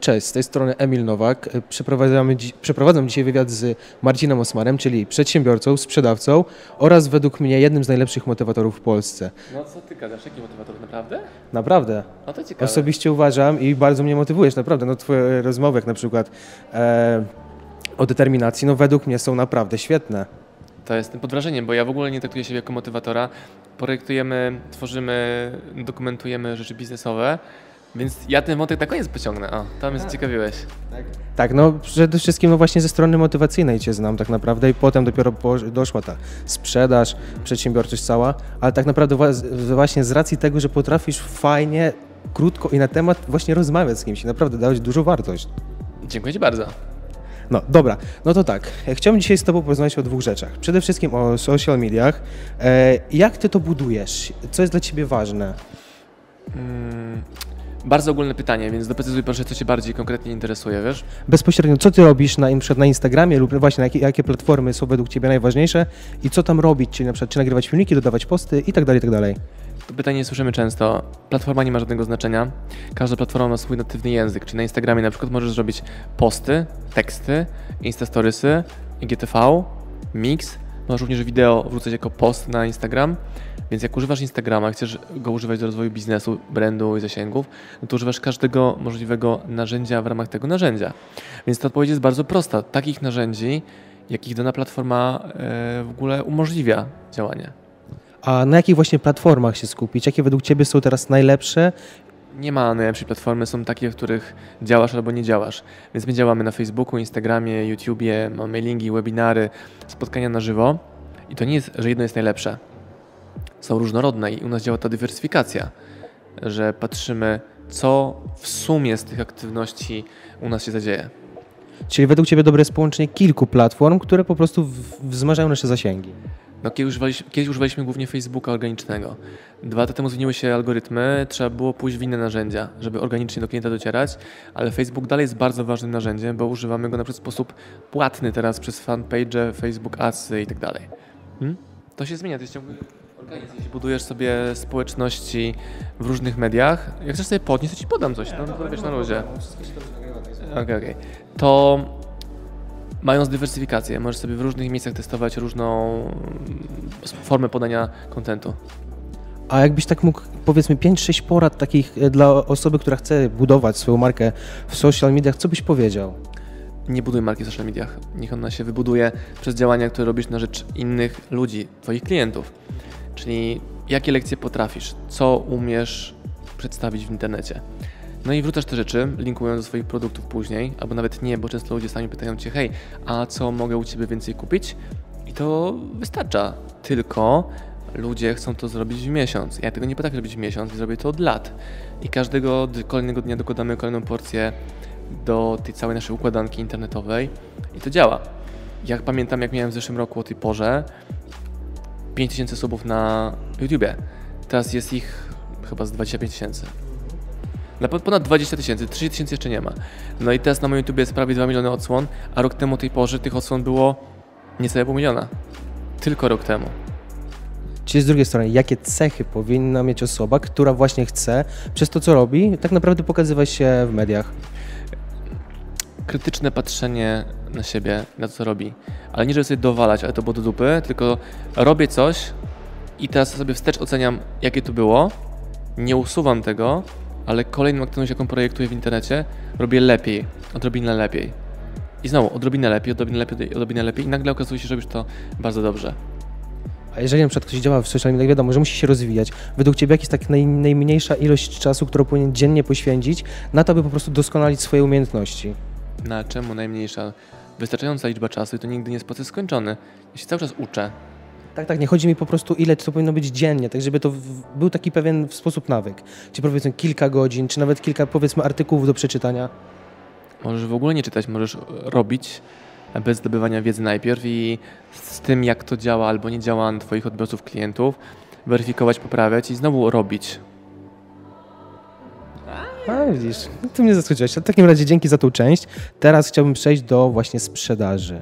Cześć, z tej strony Emil Nowak. Przeprowadzamy, przeprowadzam dzisiaj wywiad z Marcinem Osmarem, czyli przedsiębiorcą, sprzedawcą oraz według mnie jednym z najlepszych motywatorów w Polsce. No co Ty gadasz? Jaki motywator? Naprawdę? Naprawdę. No to ciekawe. Osobiście uważam i bardzo mnie motywujesz, naprawdę. No twoje rozmowy, jak na przykład e, o determinacji, no według mnie są naprawdę świetne. To jestem pod wrażeniem, bo ja w ogóle nie traktuję siebie jako motywatora. Projektujemy, tworzymy, dokumentujemy rzeczy biznesowe, więc ja ten wątek na koniec pociągnę. O, to mnie zaciekawiłeś. Tak, no przede wszystkim no właśnie ze strony motywacyjnej Cię znam tak naprawdę i potem dopiero doszła ta sprzedaż, przedsiębiorczość cała, ale tak naprawdę właśnie z racji tego, że potrafisz fajnie, krótko i na temat właśnie rozmawiać z kimś i naprawdę dałeś dużą wartość. Dziękuję Ci bardzo. No dobra, no to tak, e, chciałbym dzisiaj z Tobą porozmawiać o dwóch rzeczach. Przede wszystkim o social mediach. E, jak Ty to budujesz? Co jest dla Ciebie ważne? Mm, bardzo ogólne pytanie, więc doprecyzuj proszę, co Cię bardziej konkretnie interesuje, wiesz? Bezpośrednio, co Ty robisz na, na przykład na Instagramie lub właśnie jakie, jakie platformy są według Ciebie najważniejsze i co tam robić, czyli na przykład czy nagrywać filmiki, dodawać posty i tak dalej, i tak dalej. To pytanie słyszymy często. Platforma nie ma żadnego znaczenia. Każda platforma ma swój natywny język. Czyli na Instagramie na przykład możesz zrobić posty, teksty, instastorysy, IGTV, mix. Możesz również wideo wrzucać jako post na Instagram. Więc jak używasz Instagrama, chcesz go używać do rozwoju biznesu, brandu i zasięgów, no to używasz każdego możliwego narzędzia w ramach tego narzędzia. Więc ta odpowiedź jest bardzo prosta. Takich narzędzi, jakich dana platforma e, w ogóle umożliwia działanie. A na jakich właśnie platformach się skupić? Jakie według Ciebie są teraz najlepsze? Nie ma najlepszej platformy, są takie, w których działasz albo nie działasz. Więc my działamy na Facebooku, Instagramie, YouTubie, mamy mailingi, webinary, spotkania na żywo. I to nie jest, że jedno jest najlepsze. Są różnorodne i u nas działa ta dywersyfikacja, że patrzymy, co w sumie z tych aktywności u nas się zadzieje. Czyli według Ciebie dobre jest połączenie kilku platform, które po prostu wzmażają nasze zasięgi. No, kiedyś, używaliśmy, kiedyś używaliśmy głównie Facebooka organicznego. Dwa lata temu zmieniły się algorytmy, trzeba było pójść w inne narzędzia, żeby organicznie do klienta docierać, ale Facebook dalej jest bardzo ważnym narzędziem, bo używamy go na przykład w sposób płatny teraz przez fanpage, Facebook Adsy i tak dalej. Hmm? To się zmienia, to jest ciągły organizm. Jeśli budujesz sobie społeczności w różnych mediach, jak chcesz sobie podnieść, to ci podam coś, no, to wiesz na luzie. Okej, okej. To mając dywersyfikację, możesz sobie w różnych miejscach testować różną mm, formę podania kontentu. A jakbyś tak mógł, powiedzmy, 5-6 porad takich e, dla osoby, która chce budować swoją markę w social mediach, co byś powiedział? Nie buduj marki w social mediach. Niech ona się wybuduje przez działania, które robisz na rzecz innych ludzi, Twoich klientów. Czyli jakie lekcje potrafisz, co umiesz przedstawić w internecie. No i wrzucasz te rzeczy, linkując do swoich produktów później, albo nawet nie, bo często ludzie sami pytają Cię, hej, a co mogę u Ciebie więcej kupić? I to wystarcza. Tylko ludzie chcą to zrobić w miesiąc. Ja tego nie potrafię robić w miesiąc, zrobię to od lat. I każdego kolejnego dnia dokładamy kolejną porcję do tej całej naszej układanki internetowej i to działa. Jak pamiętam, jak miałem w zeszłym roku o tej porze 5000 subów na YouTubie. Teraz jest ich chyba z 25 tysięcy. Na po- ponad 20 tysięcy, 3 tysięcy jeszcze nie ma. No i teraz na moim YouTubie jest prawie 2 miliony odsłon, a rok temu o tej porze tych odsłon było niecałe pół miliona. Tylko rok temu. Czyli z drugiej strony, jakie cechy powinna mieć osoba, która właśnie chce przez to, co robi, tak naprawdę pokazywać się w mediach? krytyczne patrzenie na siebie, na to, co robi. Ale nie, żeby sobie dowalać, ale to było do dupy, tylko robię coś i teraz sobie wstecz oceniam, jakie to było, nie usuwam tego, ale kolejną aktywność, jaką projektuję w internecie, robię lepiej, odrobinę lepiej. I znowu, odrobinę lepiej, odrobinę lepiej, odrobinę lepiej i nagle okazuje się, że robisz to bardzo dobrze. A jeżeli na przykład ktoś działa w social mediach, wiadomo, że musi się rozwijać. Według Ciebie jaka jest tak naj, najmniejsza ilość czasu, którą powinien dziennie poświęcić na to, aby po prostu doskonalić swoje umiejętności? Na czemu najmniejsza? Wystarczająca liczba czasu i to nigdy nie jest proces skończony. Ja się cały czas uczę. Tak, tak, nie chodzi mi po prostu ile to powinno być dziennie, tak żeby to w, był taki pewien sposób nawyk. Czy powiedzmy kilka godzin, czy nawet kilka powiedzmy artykułów do przeczytania. Możesz w ogóle nie czytać, możesz robić bez zdobywania wiedzy najpierw i z tym, jak to działa albo nie działa na Twoich odbiorców, klientów, weryfikować, poprawiać i znowu robić. A widzisz, ty mnie zaskoczyłeś. W takim razie dzięki za tą część. Teraz chciałbym przejść do właśnie sprzedaży.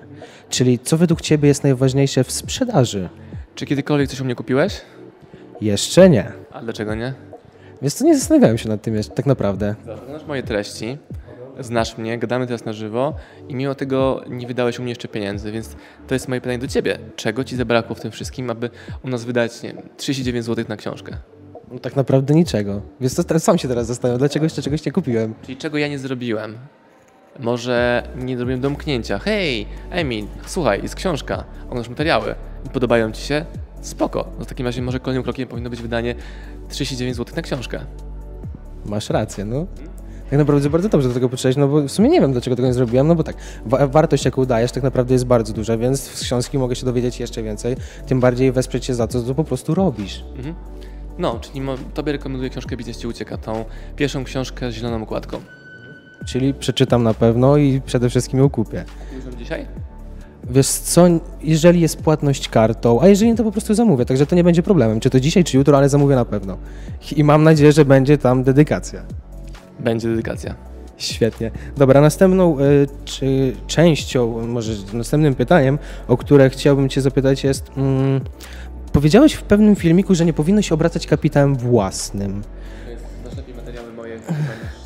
Czyli co według Ciebie jest najważniejsze w sprzedaży? Czy kiedykolwiek coś u mnie kupiłeś? Jeszcze nie. A dlaczego nie? Więc to nie zastanawiałem się nad tym jeszcze, tak naprawdę. Znasz moje treści, znasz mnie, gadamy teraz na żywo i mimo tego nie wydałeś u mnie jeszcze pieniędzy, więc to jest moje pytanie do Ciebie. Czego Ci zabrakło w tym wszystkim, aby u nas wydać, nie wiem, 39 zł na książkę? No, tak naprawdę niczego. Więc to sam się teraz zastanawiam, dlaczego jeszcze czegoś nie kupiłem. Czyli czego ja nie zrobiłem? Może nie zrobiłem domknięcia. Hej, Emil, słuchaj, jest książka, oglądasz materiały podobają Ci się? Spoko. No w takim razie może kolejnym krokiem powinno być wydanie 39 zł na książkę. Masz rację, no. Tak naprawdę bardzo dobrze do tego podszedłeś, no bo w sumie nie wiem, dlaczego tego nie zrobiłem, no bo tak, wa- wartość jaką dajesz tak naprawdę jest bardzo duża, więc z książki mogę się dowiedzieć jeszcze więcej, tym bardziej wesprzeć się za to, co po prostu robisz. Mhm. No, czyli Tobie rekomenduję książkę Biznes Ci Ucieka, tą pierwszą książkę z zieloną okładką. Czyli przeczytam na pewno i przede wszystkim ją kupię. Już dzisiaj? Wiesz co, jeżeli jest płatność kartą, a jeżeli nie, to po prostu zamówię, także to nie będzie problemem, czy to dzisiaj, czy jutro, ale zamówię na pewno. I mam nadzieję, że będzie tam dedykacja. Będzie dedykacja. Świetnie. Dobra, następną y, czy, częścią, może następnym pytaniem, o które chciałbym Cię zapytać jest, mm, powiedziałeś w pewnym filmiku, że nie powinno się obracać kapitałem własnym, Znasz lepiej materiały moje niż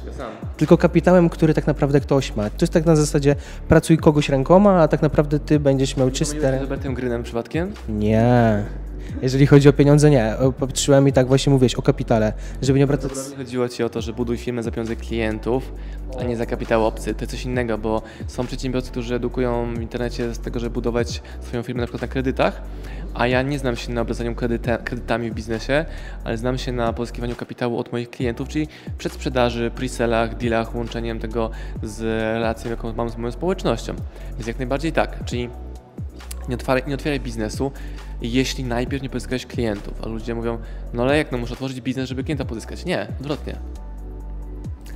ja sam. tylko kapitałem, który tak naprawdę ktoś ma. To jest tak na zasadzie pracuj kogoś rękoma, a tak naprawdę Ty będziesz miał Czyste... z Robertem Grynem przypadkiem? Nie. Jeżeli chodzi o pieniądze, nie. Patrzyłem i tak właśnie mówiłeś o kapitale, żeby nie obracać... Nie chodziło Ci o to, że buduj firmę za pieniądze klientów, a nie za kapitał obcy. To jest coś innego, bo są przedsiębiorcy, którzy edukują w internecie z tego, żeby budować swoją firmę na przykład na kredytach, a ja nie znam się na obracaniu kredyta, kredytami w biznesie, ale znam się na pozyskiwaniu kapitału od moich klientów, czyli przedsprzedaży, pre-sellach, dealach, łączeniem tego z relacją, jaką mam z moją społecznością. Więc jak najbardziej tak, czyli nie otwieraj, nie otwieraj biznesu, jeśli najpierw nie pozyskałeś klientów. A ludzie mówią, no ale jak, no muszę otworzyć biznes, żeby klienta pozyskać. Nie, odwrotnie.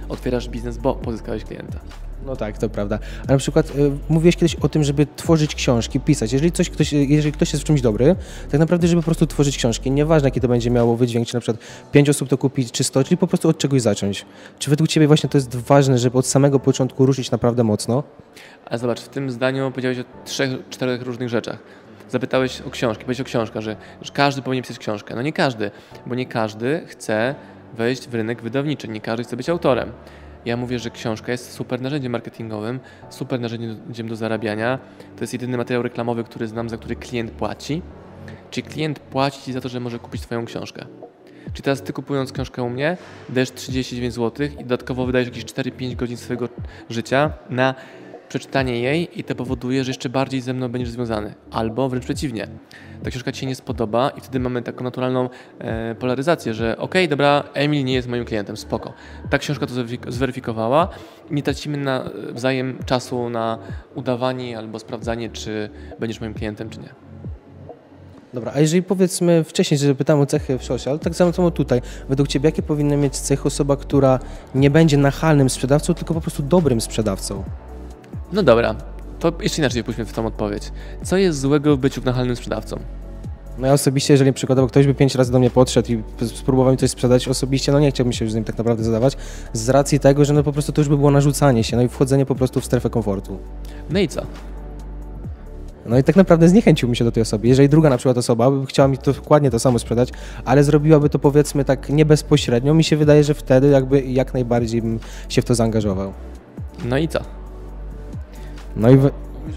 Otwierasz biznes, bo pozyskałeś klienta. No tak, to prawda. A na przykład y, mówiłeś kiedyś o tym, żeby tworzyć książki, pisać. Jeżeli, coś, ktoś, jeżeli ktoś jest w czymś dobry, tak naprawdę, żeby po prostu tworzyć książki. Nieważne, jaki to będzie miało wydźwięk, czy na przykład 5 osób to kupić, czy 100, czyli po prostu od czegoś zacząć. Czy według Ciebie właśnie to jest ważne, żeby od samego początku ruszyć naprawdę mocno? Ale zobacz, w tym zdaniu powiedziałeś o trzech, czterech różnych rzeczach. Zapytałeś o książki, powiedziałeś o książkach, że, że każdy powinien pisać książkę. No nie każdy, bo nie każdy chce wejść w rynek wydawniczy, nie każdy chce być autorem. Ja mówię, że książka jest super narzędziem marketingowym, super narzędziem do zarabiania. To jest jedyny materiał reklamowy, który znam, za który klient płaci. Czyli klient płaci ci za to, że może kupić Twoją książkę. Czyli teraz Ty kupując książkę u mnie, dajesz 39 zł i dodatkowo wydajesz jakieś 4-5 godzin swojego życia na przeczytanie jej i to powoduje, że jeszcze bardziej ze mną będziesz związany. Albo wręcz przeciwnie. Ta książka Ci się nie spodoba i wtedy mamy taką naturalną e, polaryzację, że okej, dobra, Emil nie jest moim klientem, spoko. Ta książka to zweryfik- zweryfikowała i nie tracimy na, wzajem czasu na udawanie albo sprawdzanie, czy będziesz moim klientem, czy nie. Dobra, a jeżeli powiedzmy wcześniej, że pytałem o cechy w social, tak samo tutaj. Według Ciebie jakie powinny mieć cechy osoba, która nie będzie nachalnym sprzedawcą, tylko po prostu dobrym sprzedawcą? No dobra, to jeszcze inaczej pójdźmy w tą odpowiedź. Co jest złego w byciu nachalnym sprzedawcą? No ja osobiście, jeżeli przykładowo ktoś by pięć razy do mnie podszedł i spróbował mi coś sprzedać, osobiście no nie chciałbym się już z nim tak naprawdę zadawać, z racji tego, że no po prostu to już by było narzucanie się, no i wchodzenie po prostu w strefę komfortu. No i co? No i tak naprawdę zniechęciłbym się do tej osoby. Jeżeli druga na przykład osoba by chciała mi to dokładnie to samo sprzedać, ale zrobiłaby to powiedzmy tak nie bezpośrednio, mi się wydaje, że wtedy jakby jak najbardziej bym się w to zaangażował. No i co? No i w...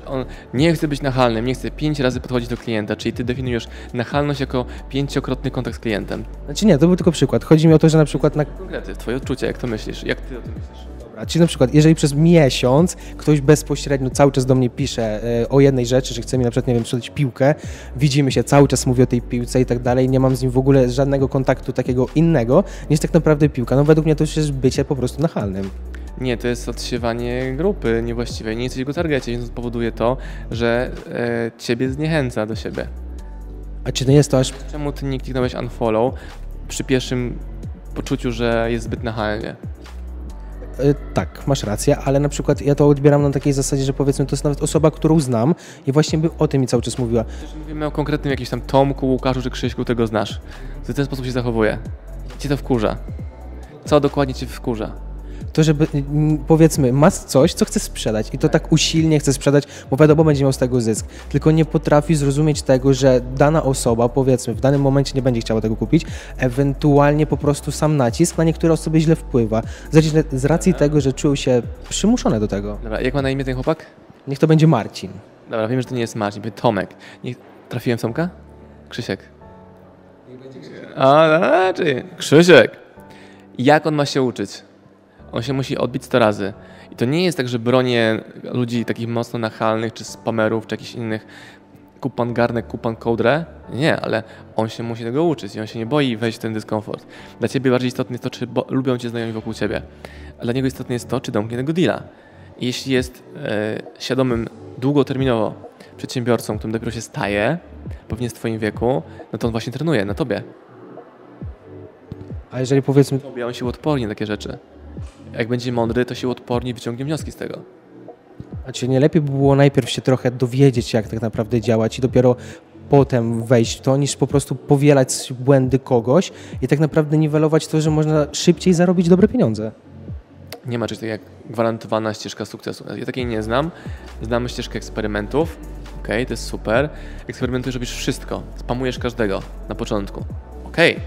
On nie chce być nachalnym, nie chce pięć razy podchodzić do klienta, czyli ty definiujesz nachalność jako pięciokrotny kontakt z klientem. Znaczy nie, to był tylko przykład. Chodzi mi o to, że na przykład na Konkrety, twoje odczucia, jak to myślisz? Jak ty o tym myślisz? Dobra, czyli na przykład, jeżeli przez miesiąc ktoś bezpośrednio cały czas do mnie pisze e, o jednej rzeczy, że chce mi na przykład, nie wiem, sprzedać piłkę, widzimy się, cały czas mówi o tej piłce i tak dalej, nie mam z nim w ogóle żadnego kontaktu takiego innego, niż tak naprawdę piłka. No według mnie to już jest bycie po prostu nachalnym. Nie, to jest odsiewanie grupy niewłaściwej, nie jesteś jego targecie, więc powoduje to, że e, ciebie zniechęca do siebie. A czy to jest to aż... Czemu ty nie kliknąłeś unfollow przy pierwszym poczuciu, że jest zbyt nachalnie? E, tak, masz rację, ale na przykład ja to odbieram na takiej zasadzie, że powiedzmy to jest nawet osoba, którą znam i właśnie by o tym mi cały czas mówiła. Mówimy o konkretnym jakimś tam Tomku, Łukaszu czy Krzyśku, tego znasz. W ten sposób się zachowuje. Cię to wkurza. Co dokładnie cię wkurza? To żeby powiedzmy, masz coś, co chce sprzedać i to tak usilnie chce sprzedać, bo wiadomo, będzie miał z tego zysk. Tylko nie potrafi zrozumieć tego, że dana osoba, powiedzmy, w danym momencie nie będzie chciała tego kupić, ewentualnie po prostu sam nacisk na niektóre osoby źle wpływa. Z- racji tego, że czują się przymuszone do tego. Dobra, jak ma na imię ten chłopak? Niech to będzie Marcin. Dobra, wiem, że to nie jest Marcin, będzie Tomek. Nie, trafiłem w Tomka? Krzysiek. A, a, czy Krzysiek. Jak on ma się uczyć? On się musi odbić 100 razy. I to nie jest tak, że bronię ludzi takich mocno nachalnych, czy spamerów, czy jakichś innych kup pan garnek, kup pan kołdrę. Nie, ale on się musi tego uczyć i on się nie boi wejść w ten dyskomfort. Dla ciebie bardziej istotne jest to, czy lubią cię znajomi wokół ciebie. A dla niego istotne jest to, czy domknie tego deala. I jeśli jest e, świadomym długoterminowo przedsiębiorcą, którym dopiero się staje, pewnie w twoim wieku, no to on właśnie trenuje na tobie. A jeżeli powiedzmy, Tobie on się uodporni na takie rzeczy. Jak będzie mądry, to się uodporni i wyciągnie wnioski z tego. a czy nie lepiej by było najpierw się trochę dowiedzieć, jak tak naprawdę działać i dopiero potem wejść w to, niż po prostu powielać błędy kogoś i tak naprawdę niwelować to, że można szybciej zarobić dobre pieniądze. Nie ma czegoś takiego jak gwarantowana ścieżka sukcesu. Ja takiej nie znam. Znam ścieżkę eksperymentów. Okej, to jest super. Eksperymentujesz, robisz wszystko. Spamujesz każdego na początku. Okej,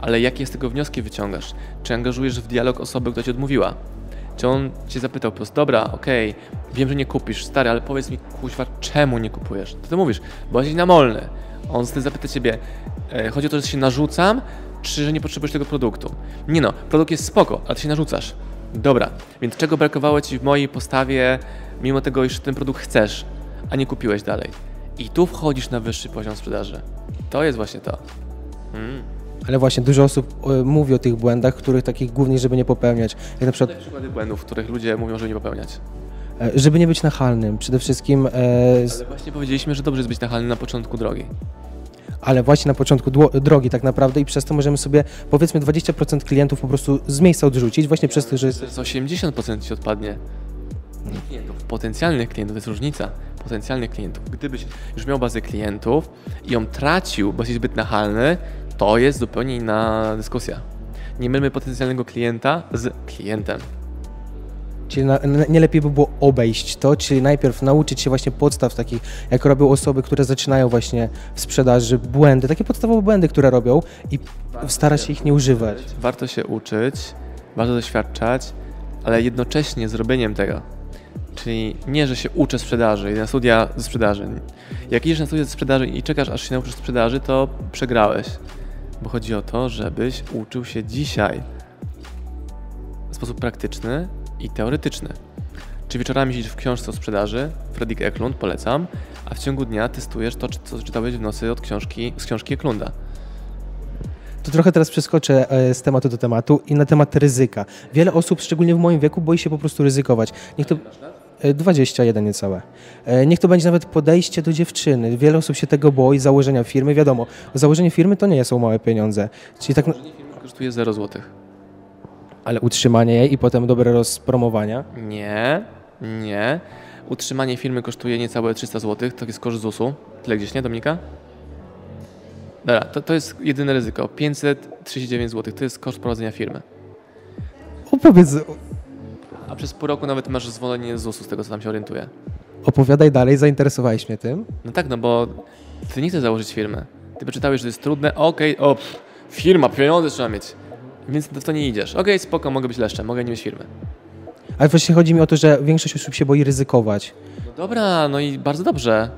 ale jakie z tego wnioski wyciągasz? Czy angażujesz w dialog osobę, która ci odmówiła? Czy on cię zapytał po prostu, dobra, okej, wiem, że nie kupisz, stary, ale powiedz mi, kuźwa, czemu nie kupujesz? To ty mówisz, bo jesteś namolny. On wtedy zapyta ciebie, e, chodzi o to, że się narzucam, czy że nie potrzebujesz tego produktu? Nie no, produkt jest spoko, ale ty się narzucasz. Dobra, więc czego brakowało ci w mojej postawie, mimo tego, iż ten produkt chcesz, a nie kupiłeś dalej? I tu wchodzisz na wyższy poziom sprzedaży. To jest właśnie to. Mm. Ale właśnie dużo osób e, mówi o tych błędach, których takich głównie, żeby nie popełniać. Jak na przykład, przykłady błędów, których ludzie mówią, żeby nie popełniać. e, żeby nie być nachalnym, przede wszystkim, e, z- Ale właśnie powiedzieliśmy, że dobrze jest być nachalny na początku drogi. ale właśnie na początku drogi tak naprawdę i przez to możemy sobie powiedzmy 20% klientów po prostu z miejsca odrzucić, właśnie przez to, że jest 80% ci odpadnie. Nie klientów, potencjalnych klientów, to jest różnica. Potencjalnych klientów. Gdybyś już miał bazę klientów i ją tracił, bo jesteś zbyt nachalny, to jest zupełnie inna dyskusja. Nie mylmy potencjalnego klienta z klientem. Czyli na, nie lepiej by było obejść to, czyli najpierw nauczyć się właśnie podstaw takich, jak robią osoby, które zaczynają właśnie w sprzedaży, błędy, takie podstawowe błędy, które robią i starać się ich nie używać. Warto się uczyć, warto doświadczać, ale jednocześnie zrobieniem tego. Czyli nie, że się uczę sprzedaży, na studia ze sprzedaży. Jak idziesz na studia ze sprzedaży i czekasz, aż się nauczysz sprzedaży, to przegrałeś. Bo chodzi o to, żebyś uczył się dzisiaj w sposób praktyczny i teoretyczny. Czy wieczorami siedzisz w książce o sprzedaży, Fredrik Eklund, polecam, a w ciągu dnia testujesz to, co czytałeś w nocy od książki, z książki Eklunda. To trochę teraz przeskoczę e, z tematu do tematu i na temat ryzyka. Wiele osób, szczególnie w moim wieku, boi się po prostu ryzykować. Niech to e, 21 niecałe. E, Niech to będzie nawet podejście do dziewczyny. Wiele osób się tego boi, założenia firmy. Wiadomo, założenie firmy to nie są małe pieniądze. Czyli tak, Firma kosztuje 0 zł. ale utrzymanie jej i potem dobre rozpromowania. Nie, nie. Utrzymanie firmy kosztuje niecałe 300 zł, to jest koszt ZUS-u. Tyle gdzieś, nie Dominika? Dobra, to, to jest jedyne ryzyko. 539 zł to jest koszt prowadzenia firmy. Opowiedz, A przez pół roku nawet masz zwolnienie z ZUS-u, z tego co tam się orientuję. opowiadaj dalej, zainteresowałeś mnie tym. No tak, no bo ty nie chcesz założyć firmy. Ty przeczytałeś, że to jest trudne, okej, o, pff, firma, pieniądze trzeba mieć. Więc w to nie idziesz. Okej, spoko, mogę być leszczem, mogę nie mieć firmy. Ale właśnie chodzi mi o to, że większość osób się boi ryzykować. No dobra, no i bardzo dobrze.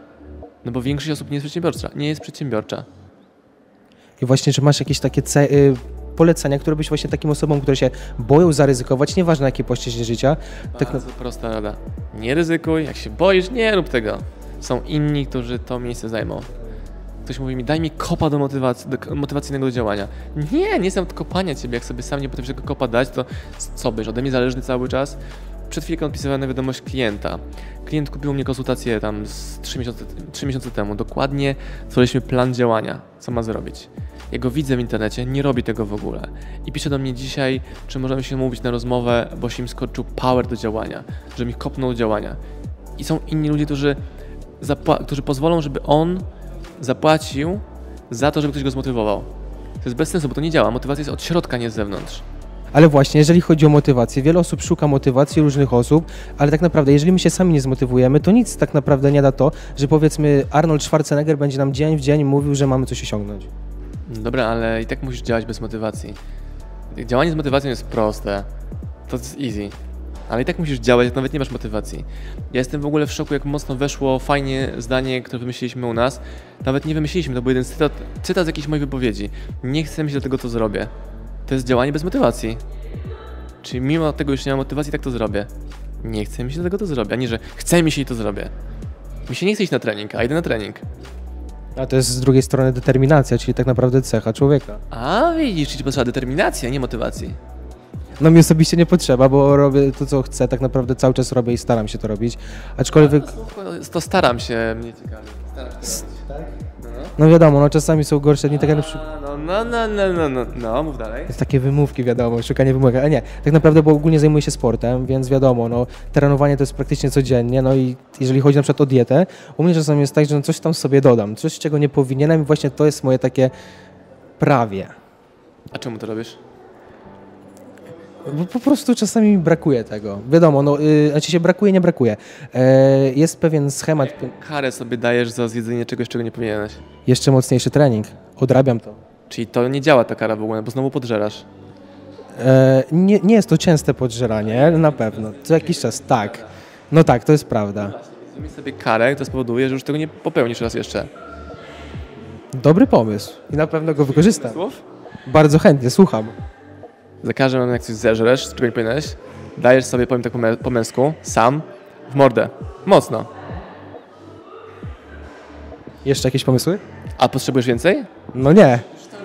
No bo większość osób nie jest przedsiębiorcza. Nie jest przedsiębiorcza. I właśnie, czy masz jakieś takie ce- y, polecenia, które byś właśnie takim osobom, które się boją zaryzykować, nieważne jakie płaszczyźnie życia, tak. Bardzo prosta rada. Nie ryzykuj, jak się boisz, nie rób tego. Są inni, którzy to miejsce zajmą. Ktoś mówi mi, daj mi kopa do, motywacji, do motywacyjnego do działania. Nie, nie jestem od kopania ciebie. Jak sobie sam nie potrafisz tego kopa dać, to co byś, ode mnie zależny cały czas? Przed chwilką odpisywałem na wiadomość klienta. Klient kupił mnie konsultację tam z 3 miesiące, 3 miesiące temu. Dokładnie stworzyliśmy plan działania, co ma zrobić. Ja go widzę w internecie, nie robi tego w ogóle. I pisze do mnie dzisiaj, czy możemy się mówić na rozmowę, bo się im skoczył power do działania, że mi kopnął działania. I są inni ludzie, którzy, którzy pozwolą, żeby on zapłacił za to, żeby ktoś go zmotywował. To jest bez sensu, bo to nie działa. Motywacja jest od środka, nie z zewnątrz. Ale właśnie, jeżeli chodzi o motywację, wiele osób szuka motywacji różnych osób, ale tak naprawdę, jeżeli my się sami nie zmotywujemy, to nic tak naprawdę nie da to, że powiedzmy Arnold Schwarzenegger będzie nam dzień w dzień mówił, że mamy coś osiągnąć. Dobra, ale i tak musisz działać bez motywacji. Działanie z motywacją jest proste. To jest easy. Ale i tak musisz działać, jak nawet nie masz motywacji. Ja jestem w ogóle w szoku, jak mocno weszło fajnie zdanie, które wymyśliliśmy u nas. Nawet nie wymyśliliśmy, to był jeden cytat, cytat z jakiejś mojej wypowiedzi. Nie chcę myśleć do tego, co zrobię. To jest działanie bez motywacji. Czyli mimo tego, że nie mam motywacji, tak to zrobię. Nie chcę mi się do tego, to zrobię. A nie, że chce mi się i to zrobię. Mi się nie chce iść na trening, a idę na trening. A to jest z drugiej strony determinacja, czyli tak naprawdę cecha człowieka. A widzisz, czyli potrzeba determinacji, a nie motywacji. No mi osobiście nie potrzeba, bo robię to, co chcę, tak naprawdę cały czas robię i staram się to robić. Aczkolwiek, To staram się, mnie ciekawi. Staram się robić. no wiadomo, no czasami są gorsze dni, tak jak na przykład... No, no, no, no, no, no, mów dalej. Jest takie wymówki, wiadomo, szukanie wymówek, a nie, tak naprawdę, bo ogólnie zajmuję się sportem, więc wiadomo, no, trenowanie to jest praktycznie codziennie, no i jeżeli chodzi na przykład o dietę, u mnie czasami jest tak, że no coś tam sobie dodam, coś, czego nie powinienem i właśnie to jest moje takie prawie. A czemu to robisz? Bo po prostu czasami mi brakuje tego. Wiadomo, no, yy, znaczy się brakuje, nie brakuje. E, jest pewien schemat, Karę sobie dajesz za zjedzenie czegoś, czego nie powinieneś. jeszcze mocniejszy trening, odrabiam to. Czyli to nie działa ta kara w ogóle, bo znowu podżerasz. E, nie, nie jest to częste podżeranie, na pewno. Co jakiś czas, tak. No tak, to jest prawda. Zrób sobie karę, to spowoduje, że już tego nie popełnisz raz jeszcze. Dobry pomysł i na pewno go wykorzystam. Słów? Bardzo chętnie, słucham. Za każdym razem, jak coś zeżresz, czego nie powinieneś, dajesz sobie, powiem tak po, mę- po męsku, sam, w mordę. Mocno. Jeszcze jakieś pomysły? A potrzebujesz więcej? No nie,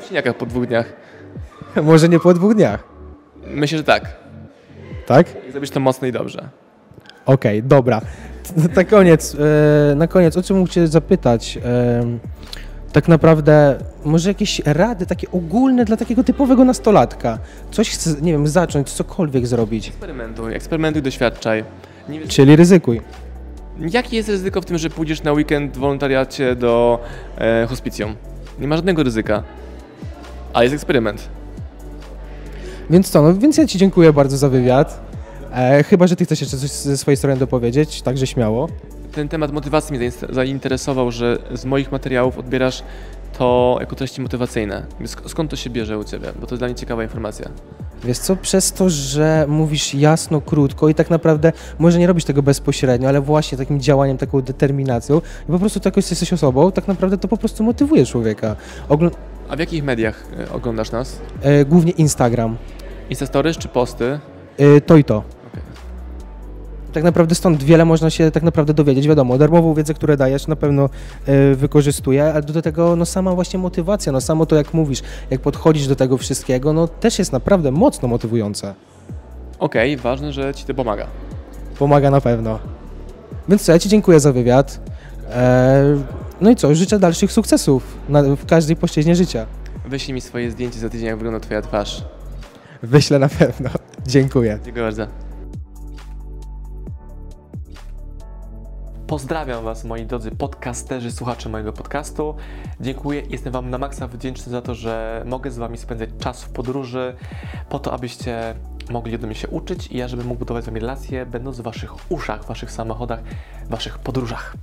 siniakach po dwóch dniach. może nie po dwóch dniach. Myślę, że tak. Tak? Zrobisz to mocno i dobrze. Okej, dobra. T- Na koniec, e, na koniec, o czym mógł Cię zapytać? Em, tak naprawdę, może jakieś rady takie ogólne dla takiego typowego nastolatka? Coś chce, nie wiem, zacząć, cokolwiek zrobić. Eksperymentuj, eksperymentuj, doświadczaj. Nie Czyli ryzykuj. jakie jest ryzyko w tym, że pójdziesz na weekend w wolontariacie do e, hospicjum? Nie ma żadnego ryzyka. Ale jest eksperyment. Więc co, no więc ja Ci dziękuję bardzo za wywiad. E, chyba, że Ty chcesz jeszcze coś ze swojej strony dopowiedzieć, także śmiało. Ten temat motywacji mnie zainter- zainteresował, że z moich materiałów odbierasz to jako treści motywacyjne. Sk- skąd to się bierze u Ciebie? Bo to jest dla mnie ciekawa informacja. Wiesz co, przez to, że mówisz jasno, krótko i tak naprawdę może nie robisz tego bezpośrednio, ale właśnie takim działaniem, taką determinacją i po prostu tak jesteś osobą, tak naprawdę to po prostu motywuje człowieka. Ogl- A w jakich mediach e, oglądasz nas? e, głównie Instagram. Instastories czy posty? E, to i to. Tak naprawdę stąd wiele można się tak naprawdę dowiedzieć. Wiadomo, darmową wiedzę, którą dajesz, na pewno e, wykorzystuję, ale do tego no sama właśnie motywacja, no samo to jak mówisz, jak podchodzisz do tego wszystkiego, no też jest naprawdę mocno motywujące. Okej, ważne, że Ci to pomaga. Pomaga na pewno. Więc co, ja Ci dziękuję za wywiad. E, no i co, życzę dalszych sukcesów na, w każdej płaszczyźnie życia. Wyślij mi swoje zdjęcie za tydzień, jak wygląda Twoja twarz. Wyślę na pewno. Dziękuję. Dziękuję bardzo. Pozdrawiam Was, moi drodzy podcasterzy, słuchacze mojego podcastu. Dziękuję, jestem Wam na maksa wdzięczny za to, że mogę z Wami spędzać czas w podróży, po to, abyście mogli ode mnie się uczyć i ja, żebym mógł budować z Wami relacje, będąc w Waszych uszach, w Waszych samochodach, w Waszych podróżach.